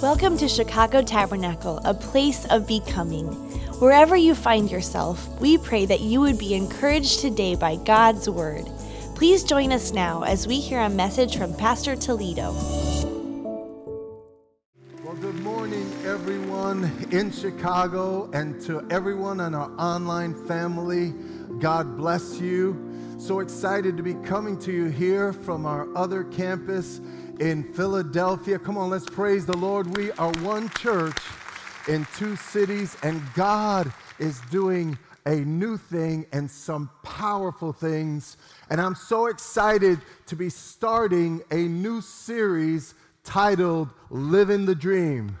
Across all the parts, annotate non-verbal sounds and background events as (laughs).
Welcome to Chicago Tabernacle, a place of becoming. Wherever you find yourself, we pray that you would be encouraged today by God's Word. Please join us now as we hear a message from Pastor Toledo. Well, good morning, everyone in Chicago, and to everyone in our online family. God bless you. So excited to be coming to you here from our other campus in Philadelphia. Come on, let's praise the Lord. We are one church in two cities, and God is doing a new thing and some powerful things. And I'm so excited to be starting a new series titled Living the Dream.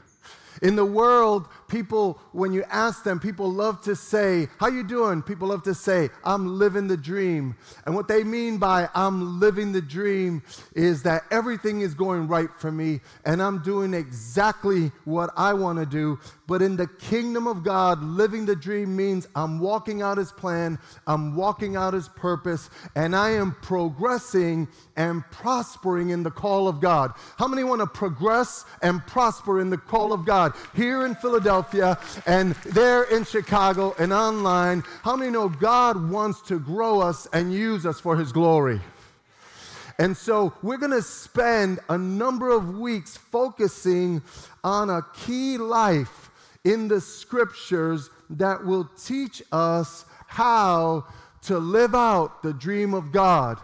In the world, people, when you ask them, people love to say, How you doing? People love to say, I'm living the dream. And what they mean by I'm living the dream is that everything is going right for me and I'm doing exactly what I want to do. But in the kingdom of God, living the dream means I'm walking out his plan, I'm walking out his purpose, and I am progressing and prospering in the call of God. How many want to progress and prosper in the call of God? Here in Philadelphia and there in Chicago and online, how many know God wants to grow us and use us for his glory? And so we're going to spend a number of weeks focusing on a key life in the scriptures that will teach us how to live out the dream of God.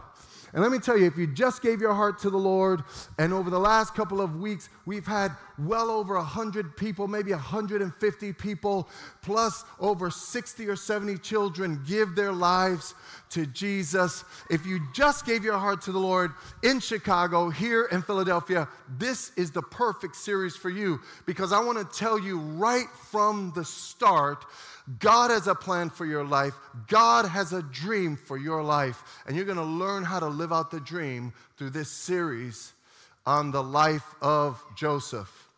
And let me tell you, if you just gave your heart to the Lord, and over the last couple of weeks, we've had well over 100 people, maybe 150 people, plus over 60 or 70 children give their lives to Jesus. If you just gave your heart to the Lord in Chicago, here in Philadelphia, this is the perfect series for you because I want to tell you right from the start God has a plan for your life. God has a dream for your life. And you're going to learn how to live out the dream through this series on the life of Joseph.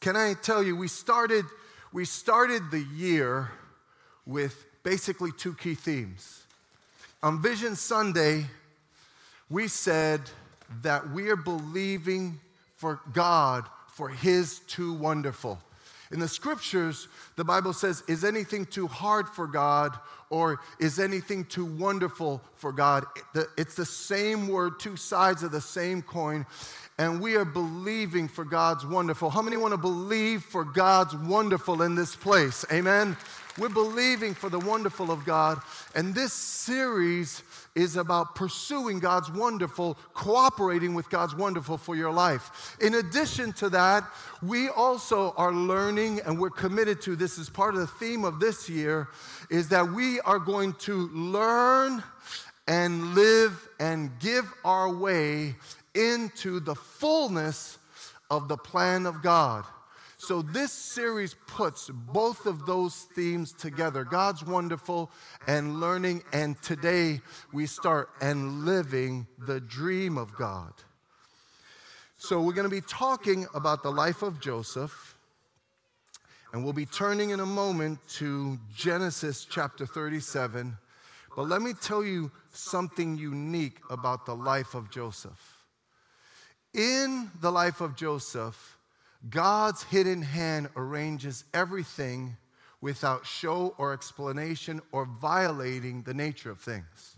Can I tell you, we started, we started the year with basically two key themes. On Vision Sunday, we said that we are believing for God for His too wonderful. In the scriptures, the Bible says, Is anything too hard for God or is anything too wonderful for God? It's the same word, two sides of the same coin. And we are believing for God's wonderful. How many want to believe for God's wonderful in this place? Amen. We're believing for the wonderful of God. And this series is about pursuing God's wonderful, cooperating with God's wonderful for your life. In addition to that, we also are learning and we're committed to this is part of the theme of this year is that we are going to learn and live and give our way into the fullness of the plan of God. So, this series puts both of those themes together God's wonderful and learning. And today we start and living the dream of God. So, we're going to be talking about the life of Joseph. And we'll be turning in a moment to Genesis chapter 37. But let me tell you something unique about the life of Joseph. In the life of Joseph, God's hidden hand arranges everything without show or explanation or violating the nature of things.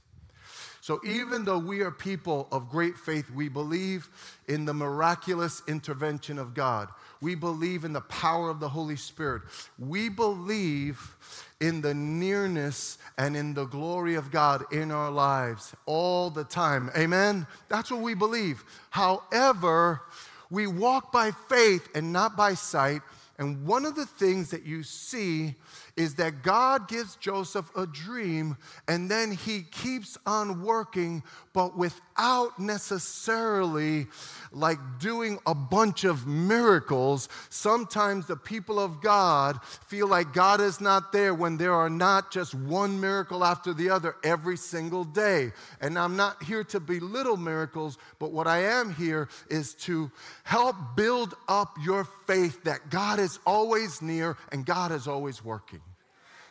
So, even though we are people of great faith, we believe in the miraculous intervention of God. We believe in the power of the Holy Spirit. We believe in the nearness and in the glory of God in our lives all the time. Amen? That's what we believe. However, we walk by faith and not by sight. And one of the things that you see is that God gives Joseph a dream and then he keeps on working, but without necessarily like doing a bunch of miracles. Sometimes the people of God feel like God is not there when there are not just one miracle after the other every single day. And I'm not here to belittle miracles, but what I am here is to help build up your faith that God is always near and God is always working.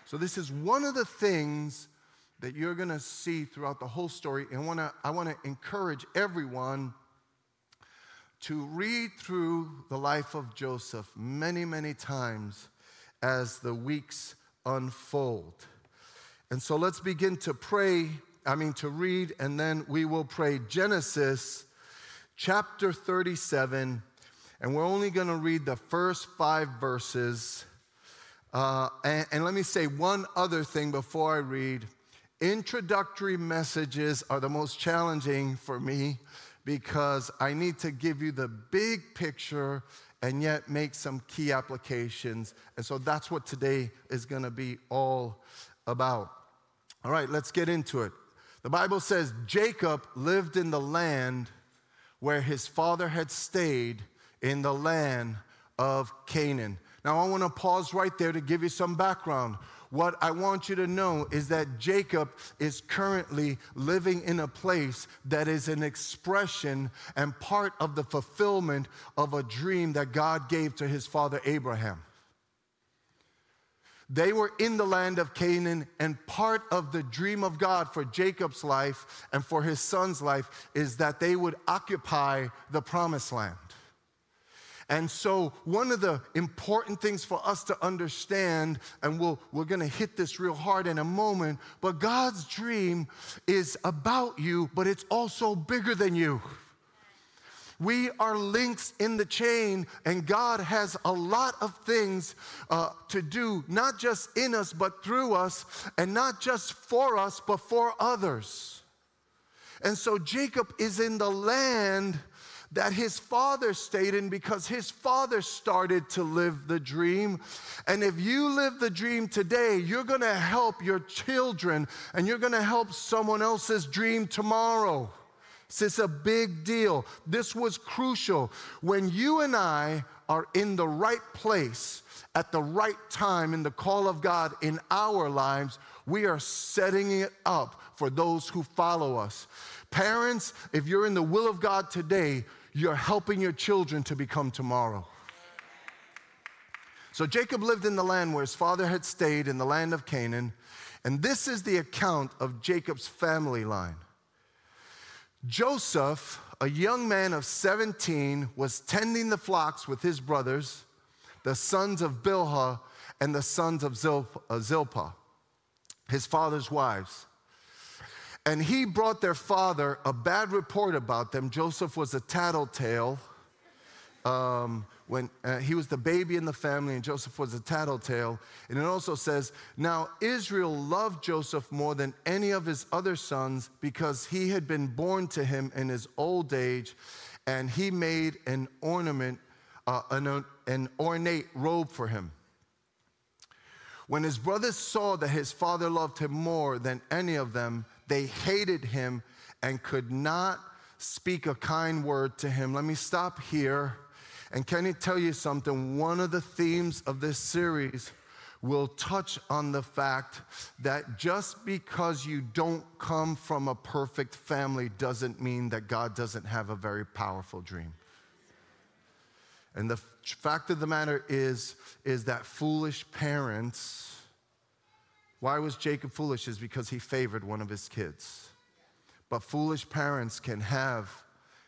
So, this is one of the things that you're going to see throughout the whole story. And to I want to encourage everyone to read through the life of Joseph many, many times as the weeks unfold. And so let's begin to pray, I mean, to read, and then we will pray Genesis chapter 37. And we're only going to read the first five verses. Uh, and, and let me say one other thing before I read. Introductory messages are the most challenging for me because I need to give you the big picture and yet make some key applications. And so that's what today is going to be all about. All right, let's get into it. The Bible says Jacob lived in the land where his father had stayed in the land of Canaan. Now, I want to pause right there to give you some background. What I want you to know is that Jacob is currently living in a place that is an expression and part of the fulfillment of a dream that God gave to his father Abraham. They were in the land of Canaan, and part of the dream of God for Jacob's life and for his son's life is that they would occupy the promised land. And so, one of the important things for us to understand, and we'll, we're gonna hit this real hard in a moment, but God's dream is about you, but it's also bigger than you. We are links in the chain, and God has a lot of things uh, to do, not just in us, but through us, and not just for us, but for others. And so Jacob is in the land that his father stayed in because his father started to live the dream. And if you live the dream today, you're gonna help your children and you're gonna help someone else's dream tomorrow. So it's a big deal. This was crucial. When you and I are in the right place at the right time in the call of God in our lives, we are setting it up for those who follow us. Parents, if you're in the will of God today, you're helping your children to become tomorrow. So Jacob lived in the land where his father had stayed, in the land of Canaan. And this is the account of Jacob's family line. Joseph, a young man of 17, was tending the flocks with his brothers, the sons of Bilhah and the sons of uh, Zilpah, his father's wives. And he brought their father a bad report about them. Joseph was a tattletale. Um, when uh, he was the baby in the family, and Joseph was a tattletale. And it also says, Now Israel loved Joseph more than any of his other sons because he had been born to him in his old age, and he made an ornament, uh, an, an ornate robe for him. When his brothers saw that his father loved him more than any of them, they hated him and could not speak a kind word to him. Let me stop here. And can I tell you something? One of the themes of this series will touch on the fact that just because you don't come from a perfect family doesn't mean that God doesn't have a very powerful dream. And the fact of the matter is, is that foolish parents why was Jacob foolish? Is because he favored one of his kids. But foolish parents can have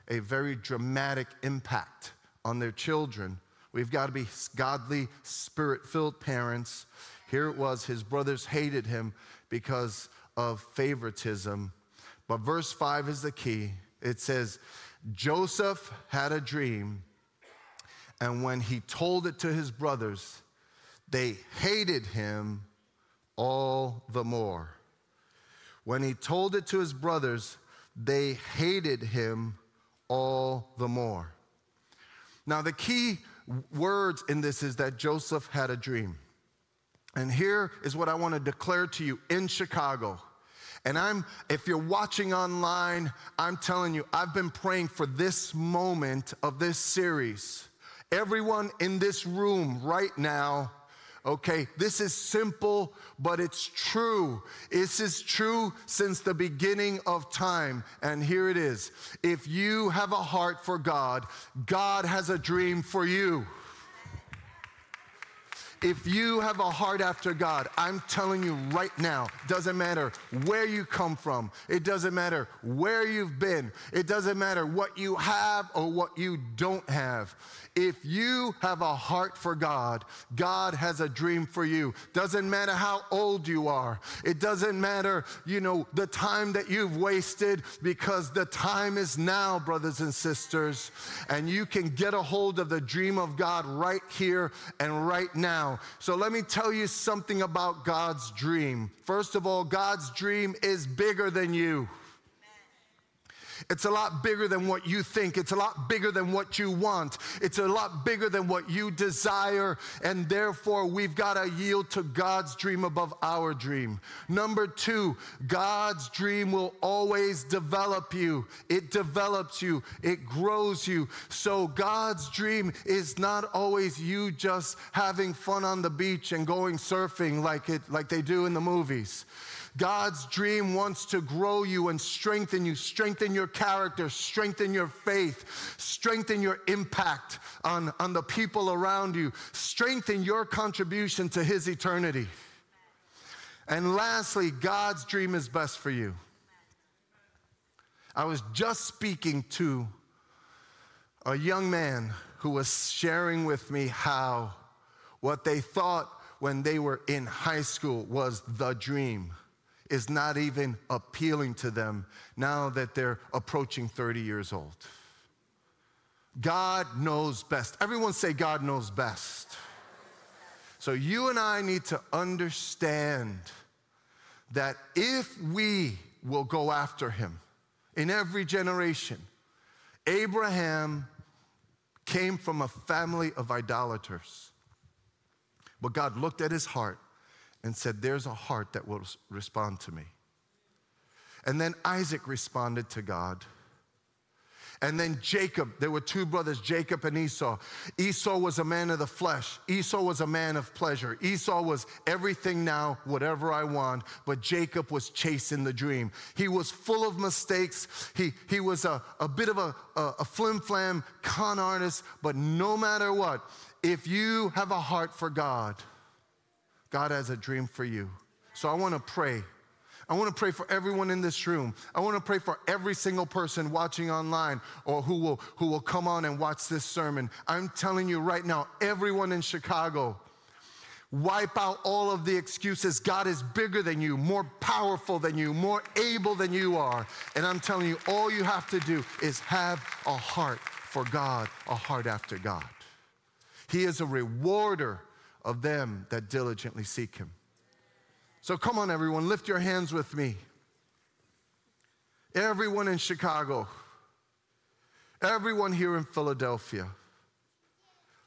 a very dramatic impact on their children. We've got to be godly, spirit filled parents. Here it was, his brothers hated him because of favoritism. But verse 5 is the key. It says, Joseph had a dream, and when he told it to his brothers, they hated him all the more. When he told it to his brothers, they hated him all the more. Now, the key words in this is that Joseph had a dream. And here is what I want to declare to you in Chicago. And I'm, if you're watching online, I'm telling you, I've been praying for this moment of this series. Everyone in this room right now Okay, this is simple, but it's true. This is true since the beginning of time. And here it is. If you have a heart for God, God has a dream for you. If you have a heart after God, I'm telling you right now, doesn't matter where you come from, it doesn't matter where you've been, it doesn't matter what you have or what you don't have. If you have a heart for God, God has a dream for you. Doesn't matter how old you are. It doesn't matter, you know, the time that you've wasted because the time is now, brothers and sisters. And you can get a hold of the dream of God right here and right now. So let me tell you something about God's dream. First of all, God's dream is bigger than you. It's a lot bigger than what you think. It's a lot bigger than what you want. It's a lot bigger than what you desire. And therefore, we've got to yield to God's dream above our dream. Number two, God's dream will always develop you. It develops you, it grows you. So, God's dream is not always you just having fun on the beach and going surfing like, it, like they do in the movies. God's dream wants to grow you and strengthen you, strengthen your character, strengthen your faith, strengthen your impact on, on the people around you, strengthen your contribution to His eternity. And lastly, God's dream is best for you. I was just speaking to a young man who was sharing with me how what they thought when they were in high school was the dream is not even appealing to them now that they're approaching 30 years old. God knows best. Everyone say, God knows best. So you and I need to understand that if we will go after him in every generation, Abraham came from a family of idolaters. But God looked at his heart and said, There's a heart that will respond to me. And then Isaac responded to God. And then Jacob, there were two brothers, Jacob and Esau. Esau was a man of the flesh. Esau was a man of pleasure. Esau was everything now, whatever I want. But Jacob was chasing the dream. He was full of mistakes. He, he was a, a bit of a, a, a flim flam con artist. But no matter what, if you have a heart for God, God has a dream for you. So I want to pray. I want to pray for everyone in this room. I want to pray for every single person watching online or who will, who will come on and watch this sermon. I'm telling you right now, everyone in Chicago, wipe out all of the excuses. God is bigger than you, more powerful than you, more able than you are. And I'm telling you, all you have to do is have a heart for God, a heart after God. He is a rewarder of them that diligently seek him. So come on, everyone, lift your hands with me. Everyone in Chicago, everyone here in Philadelphia.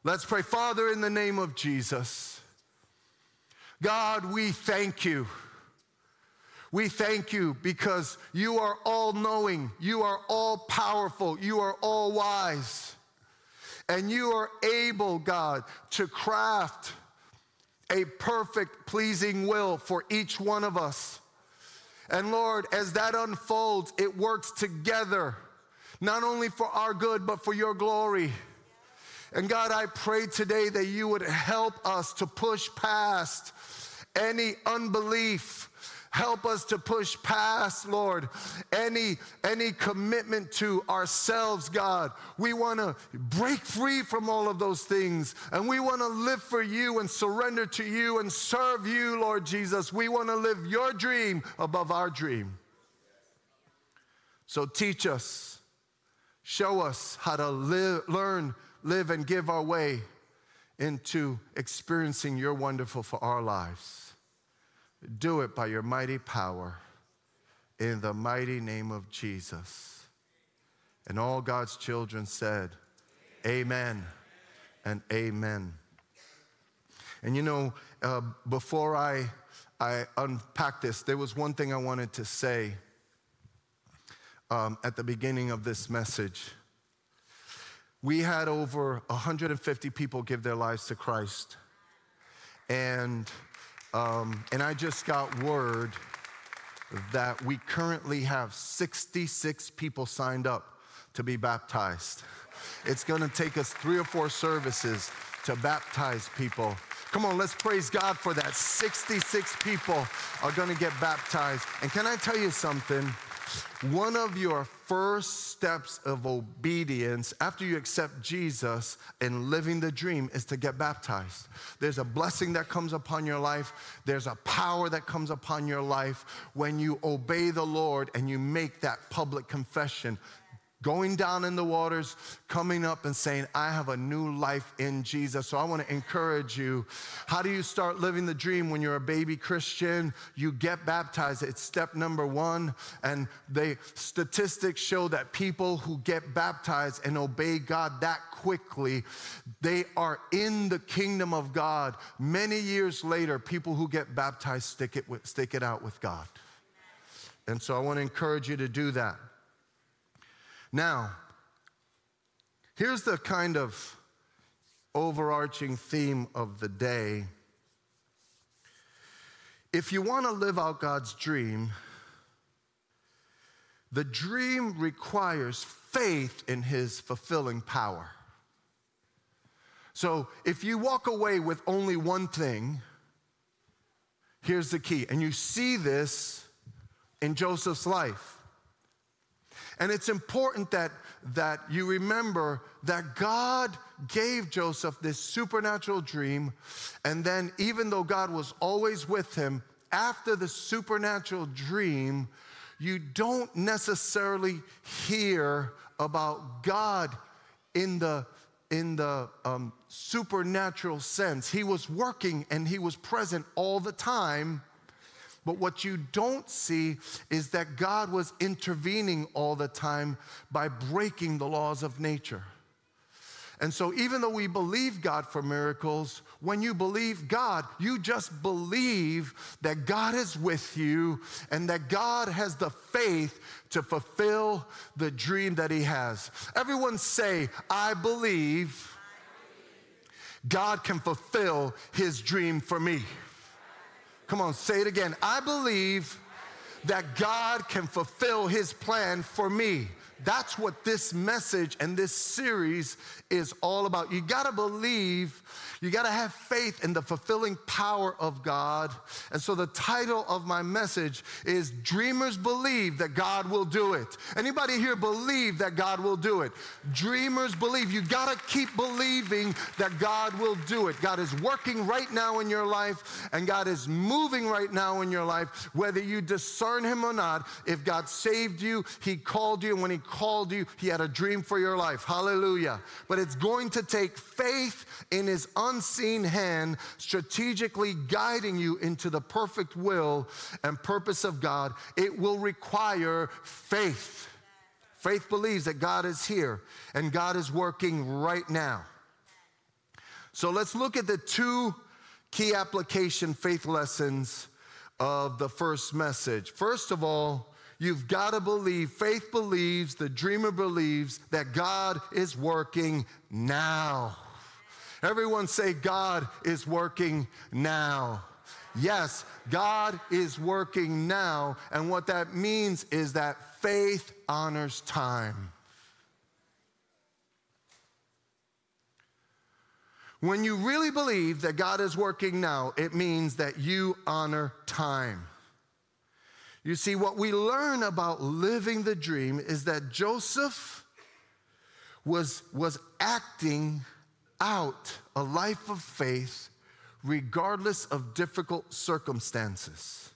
Let's pray. Father, in the name of Jesus, God, we thank you. We thank you because you are all knowing, you are all powerful, you are all wise, and you are able, God, to craft a perfect, pleasing will for each one of us. And Lord, as that unfolds, it works together, not only for our good, but for your glory. And God, I pray today that you would help us to push past any unbelief Help us to push past, Lord, any, any commitment to ourselves, God. We want to break free from all of those things and we want to live for you and surrender to you and serve you, Lord Jesus. We want to live your dream above our dream. So teach us, show us how to live, learn, live, and give our way into experiencing your wonderful for our lives. Do it by your mighty power in the mighty name of Jesus. And all God's children said, Amen and amen. And you know, uh, before I, I unpack this, there was one thing I wanted to say um, at the beginning of this message. We had over 150 people give their lives to Christ. And um, and I just got word that we currently have 66 people signed up to be baptized. It's gonna take us three or four services to baptize people. Come on, let's praise God for that. 66 people are to get baptized. And can I tell you something? One of your first steps of obedience after you accept Jesus and living the dream is to get baptized. There's a blessing that comes upon your life, there's a power that comes upon your life when you obey the Lord and you make that public confession going down in the waters, coming up and saying, I have a new life in Jesus. So I want to encourage you. How do you start living the dream when you're a baby Christian? You get baptized. It's step number one. And the statistics show that people who get baptized and obey God that quickly, they are in the kingdom of God. Many years later, people who get baptized stick it, stick it out with God. And so I want to encourage you to do that. Now, here's the kind of overarching theme of the day. If you want to live out God's dream, the dream requires faith in his fulfilling power. So if you walk away with only one thing, here's the key. And you see this in Joseph's life. And it's important that, that you remember that God gave Joseph this supernatural dream. And then, even though God was always with him, after the supernatural dream, you don't necessarily hear about God in the in the um, supernatural sense. He was working and he was present all the time, but what you don't see is that God was intervening all the time by breaking the laws of nature. And so, even though we believe God for miracles, when you believe God, you just believe that God is with you and that God has the faith to fulfill the dream that He has. Everyone say, I believe God can fulfill His dream for me. Come on, say it again. I believe that God can fulfill his plan for me. That's what this message and this series is all about. You gotta believe, you gotta have faith in the fulfilling power of God. And so the title of my message is Dreamers Believe That God Will Do It. Anybody here believe that God will do it? Dreamers believe. You gotta keep believing that God will do it. God is working right now in your life, and God is moving right now in your life, whether you discern Him or not. If God saved you, He called you, and when He called you, He had a dream for your life. Hallelujah. But it's going to take faith in His unseen hand, strategically guiding you into the perfect will and purpose of God. It will require faith. Faith believes that God is here and God is working right now. So let's look at the two key application faith lessons of the first message. First of all, You've got to believe, faith believes, the dreamer believes that God is working now. Everyone say, God is working now. Yes, God is working now. And what that means is that faith honors time. When you really believe that God is working now, it means that you honor time. You see, what we learn about living the dream is that Joseph was, was acting out a life of faith regardless of difficult circumstances.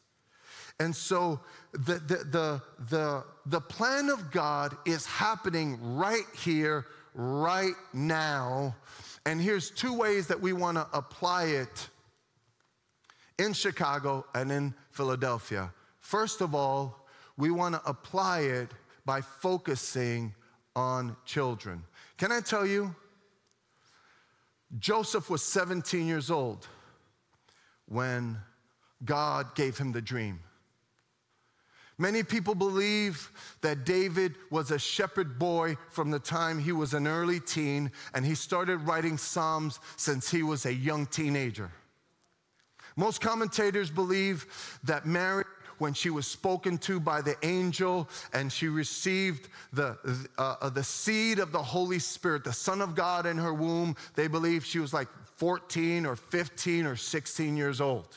And so the, the, the, the, the plan of God is happening right here, right now. And here's two ways that we want to apply it in Chicago and in Philadelphia. First of all, we want to apply it by focusing on children. Can I tell you? Joseph was 17 years old when God gave him the dream. Many people believe that David was a shepherd boy from the time he was an early teen, and he started writing Psalms since he was a young teenager. Most commentators believe that Mary when she was spoken to by the angel and she received the, uh, the seed of the Holy Spirit, the Son of God in her womb. They believe she was like 14 or 15 or 16 years old.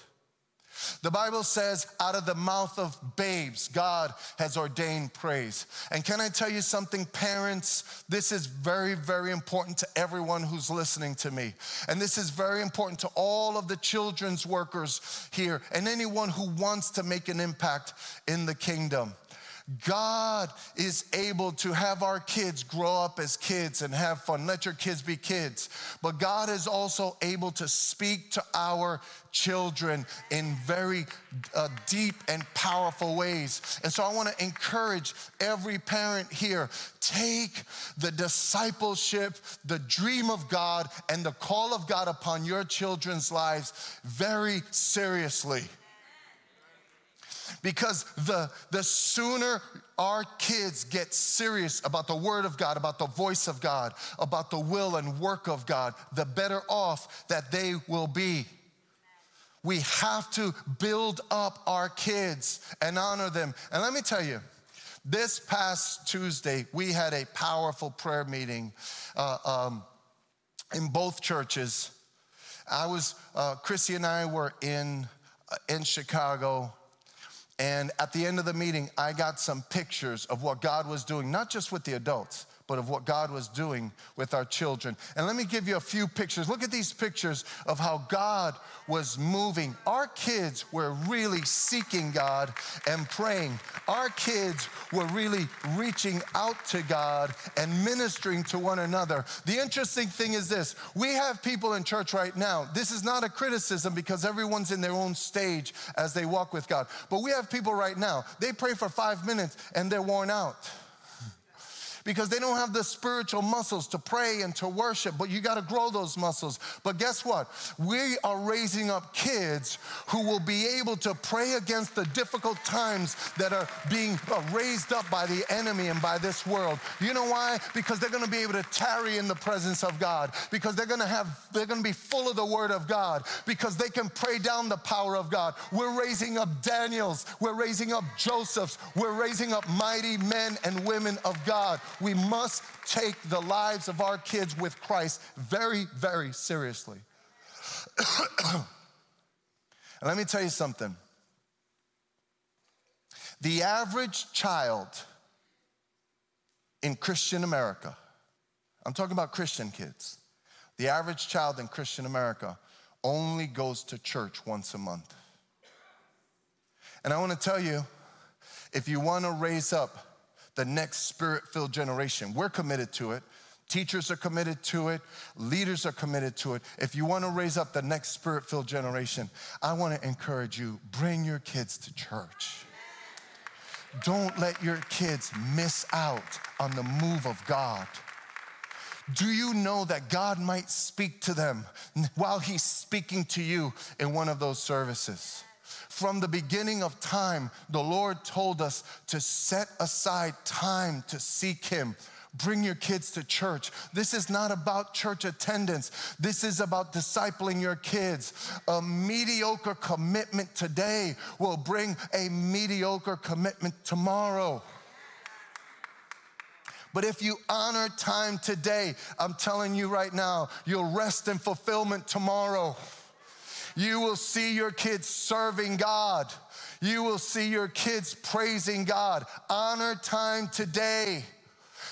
The Bible says, out of the mouth of babes, God has ordained praise. And can I tell you something, parents? This is very, very important to everyone who's listening to me. And this is very important to all of the children's workers here and anyone who wants to make an impact in the kingdom. God is able to have our kids grow up as kids and have fun. Let your kids be kids. But God is also able to speak to our children in very uh, deep and powerful ways. And so I want to encourage every parent here take the discipleship, the dream of God, and the call of God upon your children's lives very seriously. Because the, the sooner our kids get serious about the Word of God, about the voice of God, about the will and work of God, the better off that they will be. We have to build up our kids and honor them. And let me tell you, this past Tuesday, we had a powerful prayer meeting uh, um, in both churches. I was, uh, Chrissy and I were in, uh, in Chicago and at the end of the meeting, I got some pictures of what God was doing, not just with the adults, but of what God was doing with our children. And let me give you a few pictures. Look at these pictures of how God was moving. Our kids were really seeking God and praying. Our kids were really reaching out to God and ministering to one another. The interesting thing is this we have people in church right now. This is not a criticism because everyone's in their own stage as they walk with God. But we have people right now, they pray for five minutes and they're worn out because they don't have the spiritual muscles to pray and to worship, but you got to grow those muscles. But guess what? We are raising up kids who will be able to pray against the difficult times that are being uh, raised up by the enemy and by this world. You know why? Because they're going to be able to tarry in the presence of God, because they're going to have, they're going to be full of the word of God, because they can pray down the power of God. We're raising up Daniels, we're raising up Josephs, we're raising up mighty men and women of God we must take the lives of our kids with Christ very, very seriously. and (clears throat) let me tell you something. The average child in Christian America, I'm talking about Christian kids, the average child in Christian America only goes to church once a month. And I want to tell you if you want to raise up the next spirit filled generation. We're committed to it. Teachers are committed to it. Leaders are committed to it. If you want to raise up the next spirit filled generation, I want to encourage you bring your kids to church. Don't let your kids miss out on the move of God. Do you know that God might speak to them while He's speaking to you in one of those services? From the beginning of time, the Lord told us to set aside time to seek Him. Bring your kids to church. This is not about church attendance. This is about discipling your kids. A mediocre commitment today will bring a mediocre commitment tomorrow. But if you honor time today, I'm telling you right now, you'll rest in fulfillment tomorrow. You will see your kids serving God. You will see your kids praising God. Honor time today.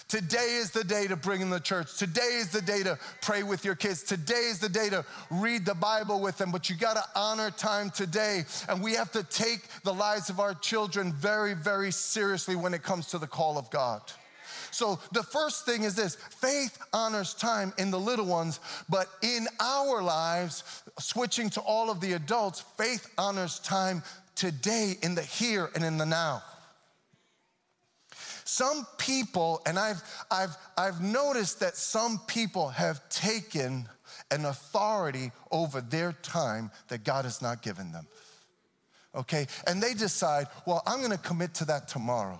Today is the day to bring in the church. Today is the day to pray with your kids. Today is the day to read the Bible with them. But you got to honor time today. And we have to take the lives of our children very, very seriously when it comes to the call of God. So the first thing is this faith honors time in the little ones, but in our lives, switching to all of the adults, faith honors time today in the here and in the now. Some people, and I've, I've, I've noticed that some people have taken an authority over their time that God has not given them. Okay? And they decide, well, I'm gonna commit to that tomorrow.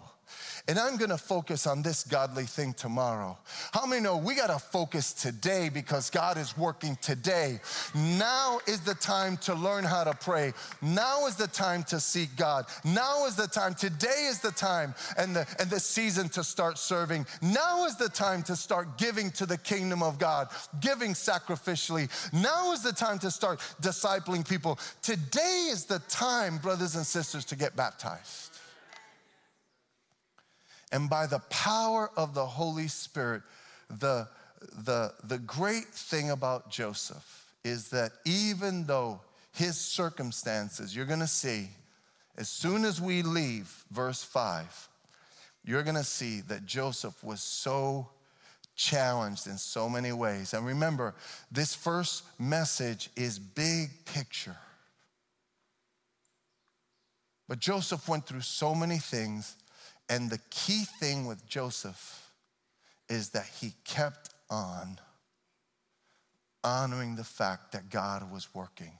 And I'm gonna focus on this godly thing tomorrow. How many know we gotta focus today because God is working today? Now is the time to learn how to pray. Now is the time to seek God. Now is the time. Today is the time and the, and the season to start serving. Now is the time to start giving to the kingdom of God, giving sacrificially. Now is the time to start discipling people. Today is the time, brothers and sisters, to get baptized. And by the power of the Holy Spirit, the, the, the great thing about Joseph is that even though his circumstances, you're gonna see, as soon as we leave verse 5, you're gonna see that Joseph was so challenged in so many ways. And remember, this first message is big picture. But Joseph went through so many things and the key thing with Joseph is that he kept on honoring the fact that God was working.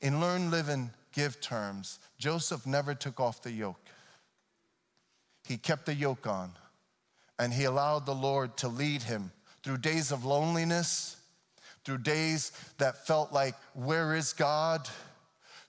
In Learn, Live, and Give terms, Joseph never took off the yoke. He kept the yoke on and he allowed the Lord to lead him through days of loneliness, through days that felt like, Where is God?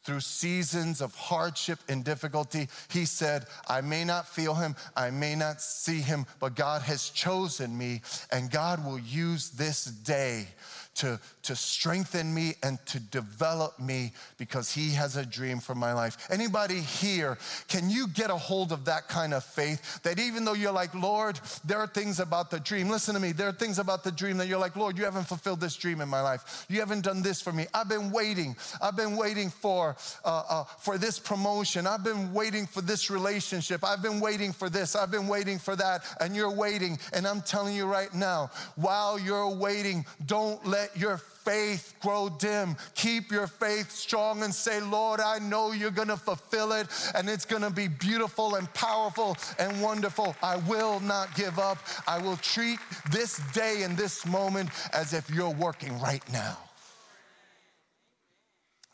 Through seasons of hardship and difficulty, he said, I may not feel him, I may not see him, but God has chosen me, and God will use this day to, to strengthen me and to develop me because he has a dream for my life. Anybody here, can you get a hold of that kind of faith that even though you're like, Lord, there are things about the dream, listen to me, there are things about the dream that you're like, Lord, you haven't fulfilled this dream in my life. You haven't done this for me. I've been waiting. I've been waiting for, uh, uh, for this promotion. I've been waiting for this relationship. I've been waiting for this. I've been waiting for that. And you're waiting. And I'm telling you right now, while you're waiting, don't let let your faith grow dim. Keep your faith strong and say, Lord, I know you're gonna fulfill it and it's gonna be beautiful and powerful and wonderful. I will not give up. I will treat this day and this moment as if you're working right now.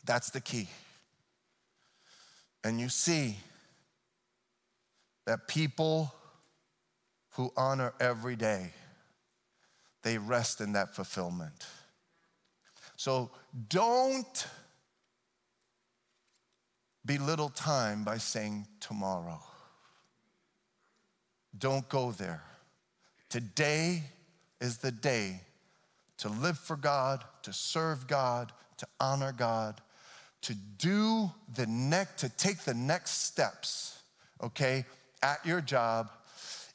That's the key. And you see that people who honor every day, they rest in that fulfillment. So don't belittle time by saying tomorrow. Don't go there. Today is the day to live for God, to serve God, to honor God, to do the next, to take the next steps, okay, at your job,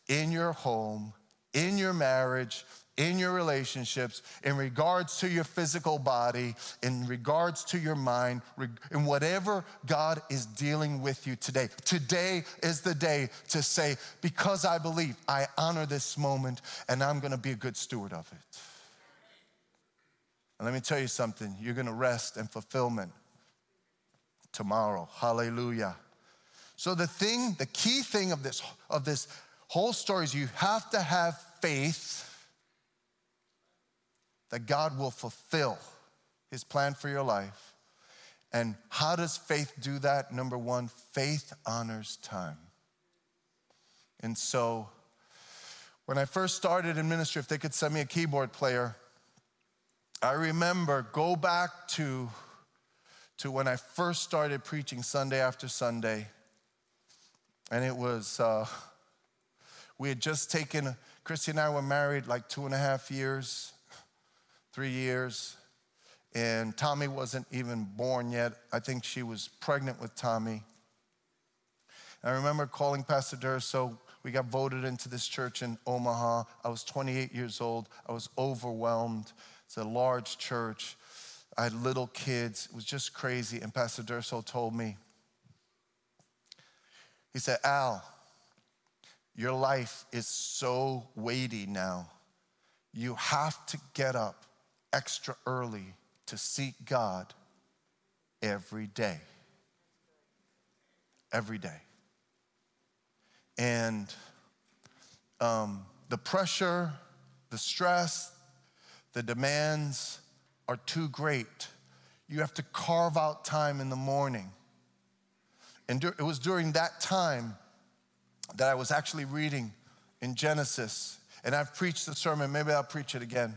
in your home, in your marriage, in your relationships, in regards to your physical body, in regards to your mind, in whatever God is dealing with you today. Today is the day to say, because I believe, I honor this moment and I'm gonna be a good steward of it. And let me tell you something you're gonna rest and fulfillment tomorrow. Hallelujah. So the thing, the key thing of this of this whole story is you have to have faith that God will fulfill his plan for your life. And how does faith do that? Number one, faith honors time. And so, when I first started in ministry, if they could send me a keyboard player, I remember go back to, to when I first started preaching Sunday after Sunday. And it was, uh, we had just taken, Christy and I were married like two and a half years three years. And Tommy wasn't even born yet. I think she was pregnant with Tommy. I remember calling Pastor Durso. We got voted into this church in Omaha. I was 28 years old. I was overwhelmed. It's a large church. I had little kids. It was just crazy. And Pastor Durso told me, he said, Al, your life is so weighty now. You have to get up extra early to seek God every day. Every day. And um, the pressure, the stress, the demands are too great. You have to carve out time in the morning. And it was during that time that I was actually reading in Genesis, and I've preached the sermon, maybe I'll preach it again.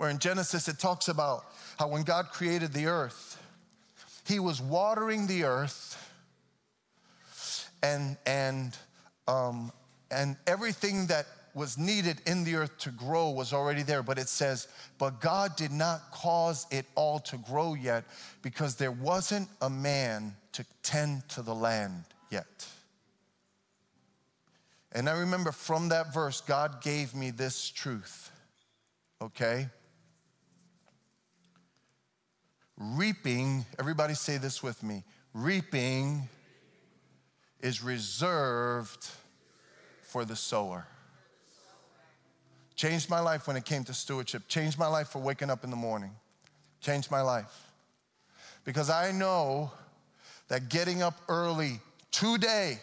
Where in Genesis it talks about how when God created the earth, He was watering the earth and, and, um, and everything that was needed in the earth to grow was already there. But it says, but God did not cause it all to grow yet because there wasn't a man to tend to the land yet. And I remember from that verse, God gave me this truth, okay? Reaping, everybody say this with me reaping is reserved for the sower. Changed my life when it came to stewardship, changed my life for waking up in the morning, changed my life. Because I know that getting up early today,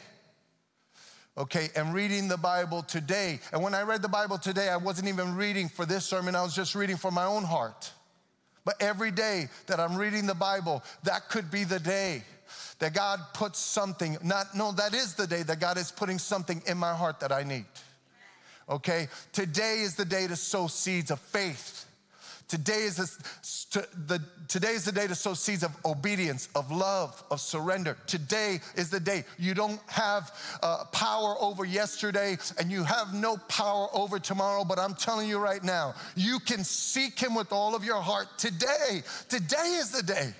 okay, and reading the Bible today, and when I read the Bible today, I wasn't even reading for this sermon, I was just reading for my own heart. But every day that I'm reading the Bible, that could be the day that God puts something, not, no, that is the day that God is putting something in my heart that I need. Okay? Today is the day to sow seeds of faith. Today is, the, today is the day to sow seeds of obedience, of love, of surrender. Today is the day. You don't have uh, power over yesterday and you have no power over tomorrow, but I'm telling you right now, you can seek Him with all of your heart today. Today is the day.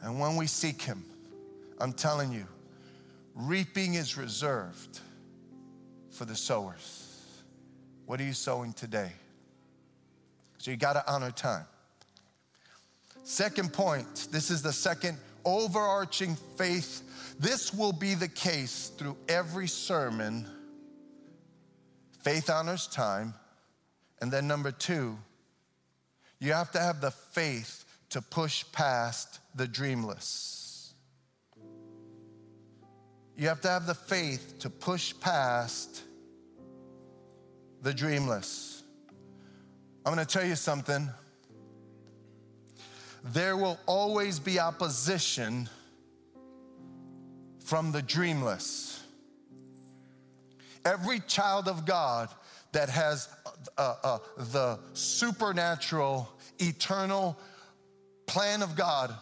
And when we seek Him, I'm telling you, reaping is reserved for the sowers. What are you sowing today? So you got to honor time. Second point this is the second overarching faith. This will be the case through every sermon. Faith honors time. And then, number two, you have to have the faith to push past the dreamless. You have to have the faith to push past the dreamless. I'm gonna tell you something. There will always be opposition from the dreamless. Every child of God that has uh, uh, the supernatural, eternal plan of God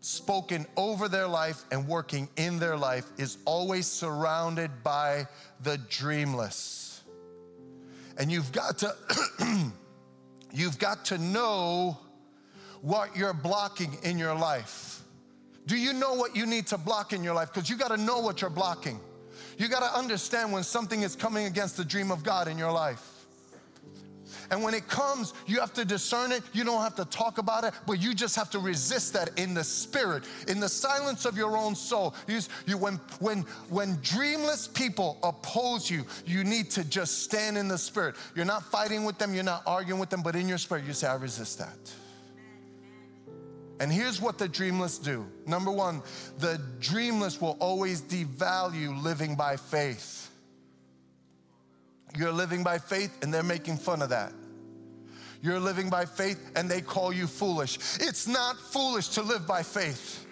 spoken over their life and working in their life is always surrounded by the dreamless. And you've got to (clears throat) you've got to know what you're blocking in your life. Do you know what you need to block in your life? Because you got to know what you're blocking. You got to understand when something is coming against the dream of God in your life. And when it comes, you have to discern it. You don't have to talk about it, but you just have to resist that in the spirit, in the silence of your own soul. You, you, when, when, when dreamless people oppose you, you need to just stand in the spirit. You're not fighting with them, you're not arguing with them, but in your spirit, you say, I resist that. And here's what the dreamless do. Number one, the dreamless will always devalue living by faith. You're living by faith, and they're making fun of that. You're living by faith, and they call you foolish. It's not foolish to live by faith.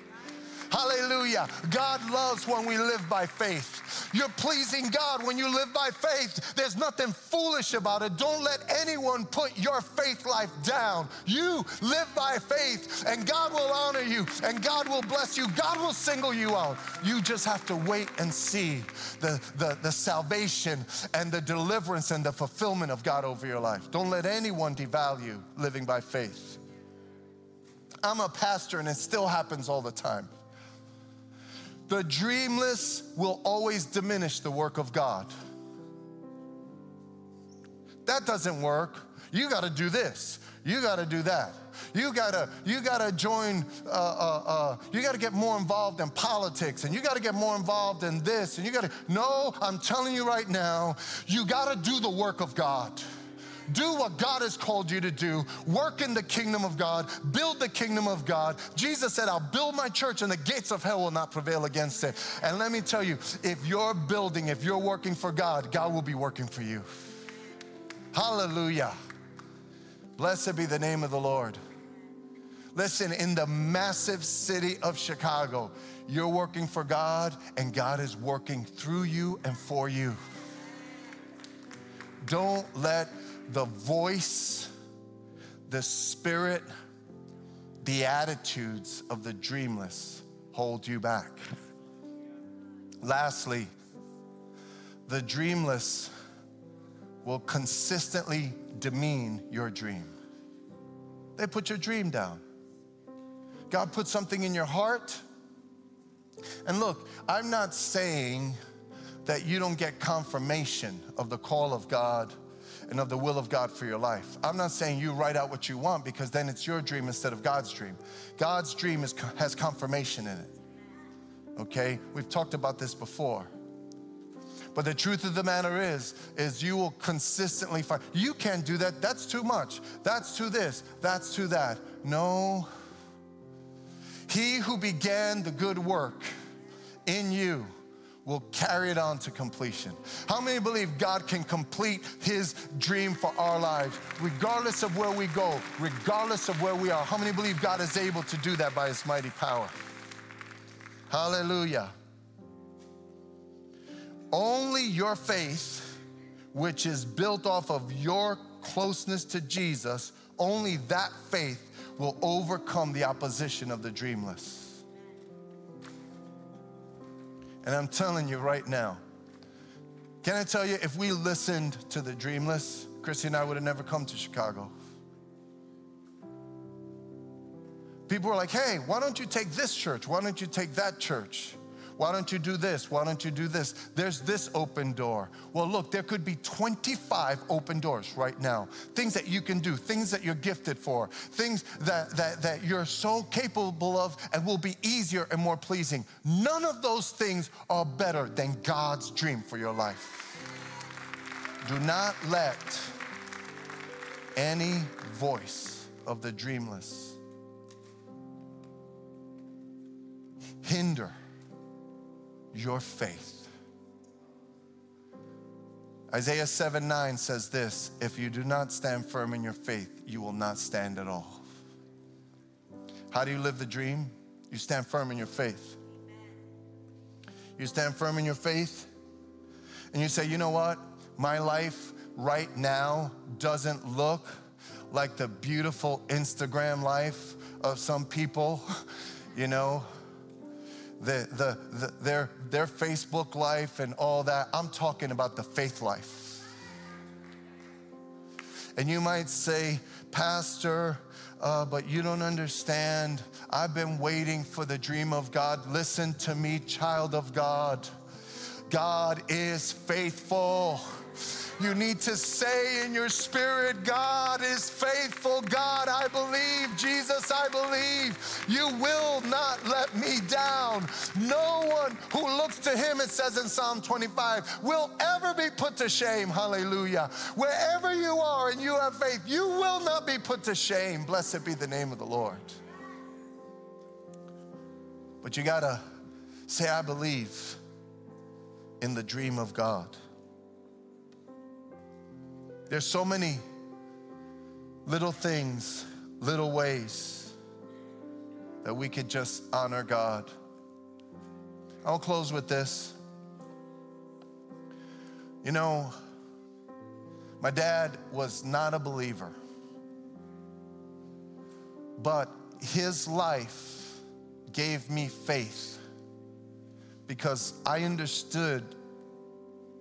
Hallelujah. God loves when we live by faith. You're pleasing God when you live by faith. There's nothing foolish about it. Don't let anyone put your faith life down. You live by faith, and God will honor you, and God will bless you. God will single you out. You just have to wait and see the, the, the salvation and the deliverance and the fulfillment of God over your life. Don't let anyone devalue living by faith. I'm a pastor, and it still happens all the time. The dreamless will always diminish the work of God. That doesn't work. You got to do this. You got to do that. You gotta, you gotta join, uh, uh, uh, you gotta get more involved in politics and you gotta get more involved in this and you gotta, no, I'm telling you right now, you gotta do the work of God. Do what God has called you to do. Work in the kingdom of God. Build the kingdom of God. Jesus said, I'll build my church and the gates of hell will not prevail against it. And let me tell you, if you're building, if you're working for God, God will be working for you. Hallelujah. Blessed be the name of the Lord. Listen, in the massive city of Chicago, you're working for God and God is working through you and for you. Don't let the voice, the spirit, the attitudes of the dreamless hold you back. Lastly, the dreamless will consistently demean your dream. They put your dream down. God put something in your heart. And look, I'm not saying that you don't get confirmation of the call of God and of the will of God for your life. I'm not saying you write out what you want because then it's your dream instead of God's dream. God's dream is, has confirmation in it. Okay? We've talked about this before. But the truth of the matter is, is you will consistently find, you can't do that. That's too much. That's too this. That's too that. No. He who began the good work in you will carry it on to completion. How many believe God can complete His dream for our lives, regardless of where we go, regardless of where we are? How many believe God is able to do that by His mighty power? Hallelujah. Only your faith, which is built off of your closeness to Jesus, only that faith will overcome the opposition of the dreamless. And I'm telling you right now, can I tell you, if we listened to the dreamless, Chrissy and I would have never come to Chicago. People were like, hey, why don't you take this church? Why don't you take that church? Why don't you do this? Why don't you do this? There's this open door. Well, look, there could be 25 open doors right now. Things that you can do, things that you're gifted for, things that, that, that you're so capable of and will be easier and more pleasing. None of those things are better than God's dream for your life. Do not let any voice of the dreamless hinder your faith. Isaiah 7 9 says this If you do not stand firm in your faith, you will not stand at all. How do you live the dream? You stand firm in your faith. You stand firm in your faith, and you say, you know what? My life right now doesn't look like the beautiful Instagram life of some people, (laughs) you know, the, the, the, their, their Facebook life and all that. I'm talking about the faith life. And you might say, Pastor, uh, but you don't understand. I've been waiting for the dream of God. Listen to me, child of God. God is faithful. You need to say in your spirit, God is faithful. God, I believe. Jesus, I believe. You will not let me down. No one who looks to him, it says in Psalm 25, will ever be put to shame. Hallelujah. Wherever you are and you have faith, you will not be put to shame. Blessed be the name of the Lord. But you got to say, I believe in the dream of God. There's so many little things, little ways that we could just honor God. I'll close with this. You know, my dad was not a believer, but his life gave me faith because I understood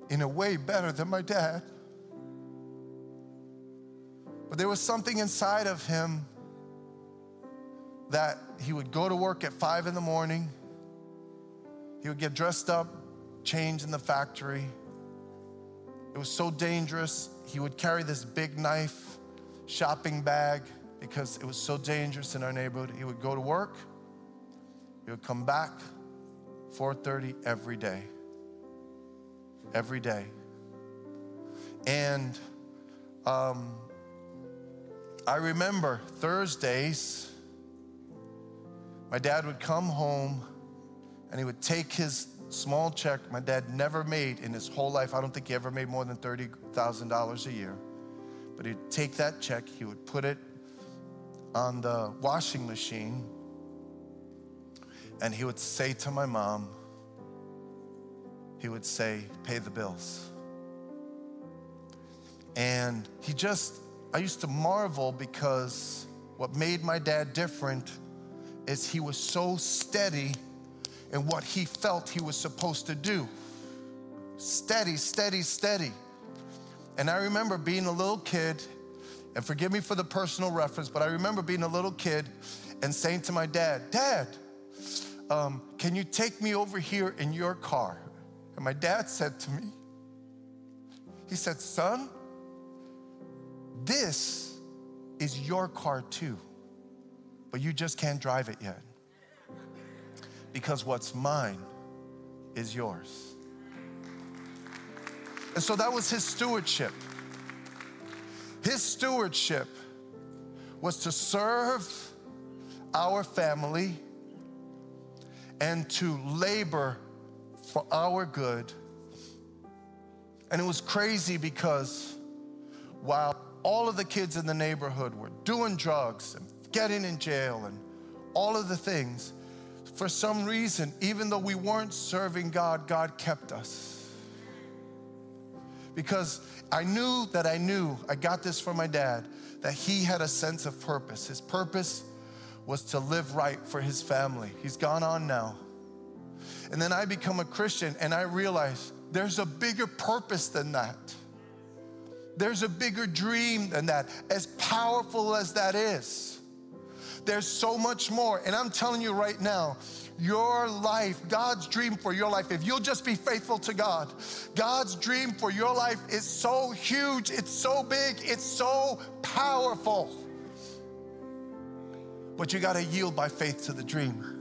in a way better than my dad. But there was something inside of him that he would go to work at five in the morning. He would get dressed up, change in the factory. It was so dangerous. He would carry this big knife, shopping bag, because it was so dangerous in our neighborhood. He would go to work. He would come back 4:30 every day. Every day. And um, I remember Thursdays, my dad would come home and he would take his small check my dad never made in his whole life. I don't think he ever made more than $30,000 a year. But he'd take that check, he would put it on the washing machine, and he would say to my mom, he would say, Pay the bills. And he just, I used to marvel because what made my dad different is he was so steady in what he felt he was supposed to do. Steady, steady, steady. And I remember being a little kid, and forgive me for the personal reference, but I remember being a little kid and saying to my dad, Dad, um, can you take me over here in your car? And my dad said to me, He said, Son, this is your car too, but you just can't drive it yet. Because what's mine is yours. And so that was his stewardship. His stewardship was to serve our family and to labor for our good. And it was crazy because while all of the kids in the neighborhood were doing drugs and getting in jail and all of the things, for some reason, even though we weren't serving God, God kept us. Because I knew that I knew, I got this from my dad, that he had a sense of purpose. His purpose was to live right for his family. He's gone on now. And then I become a Christian and I realize there's a bigger purpose than that. There's a bigger dream than that, as powerful as that is. There's so much more. And I'm telling you right now, your life, God's dream for your life, if you'll just be faithful to God, God's dream for your life is so huge, it's so big, it's so powerful. But you got to yield by faith to the dream.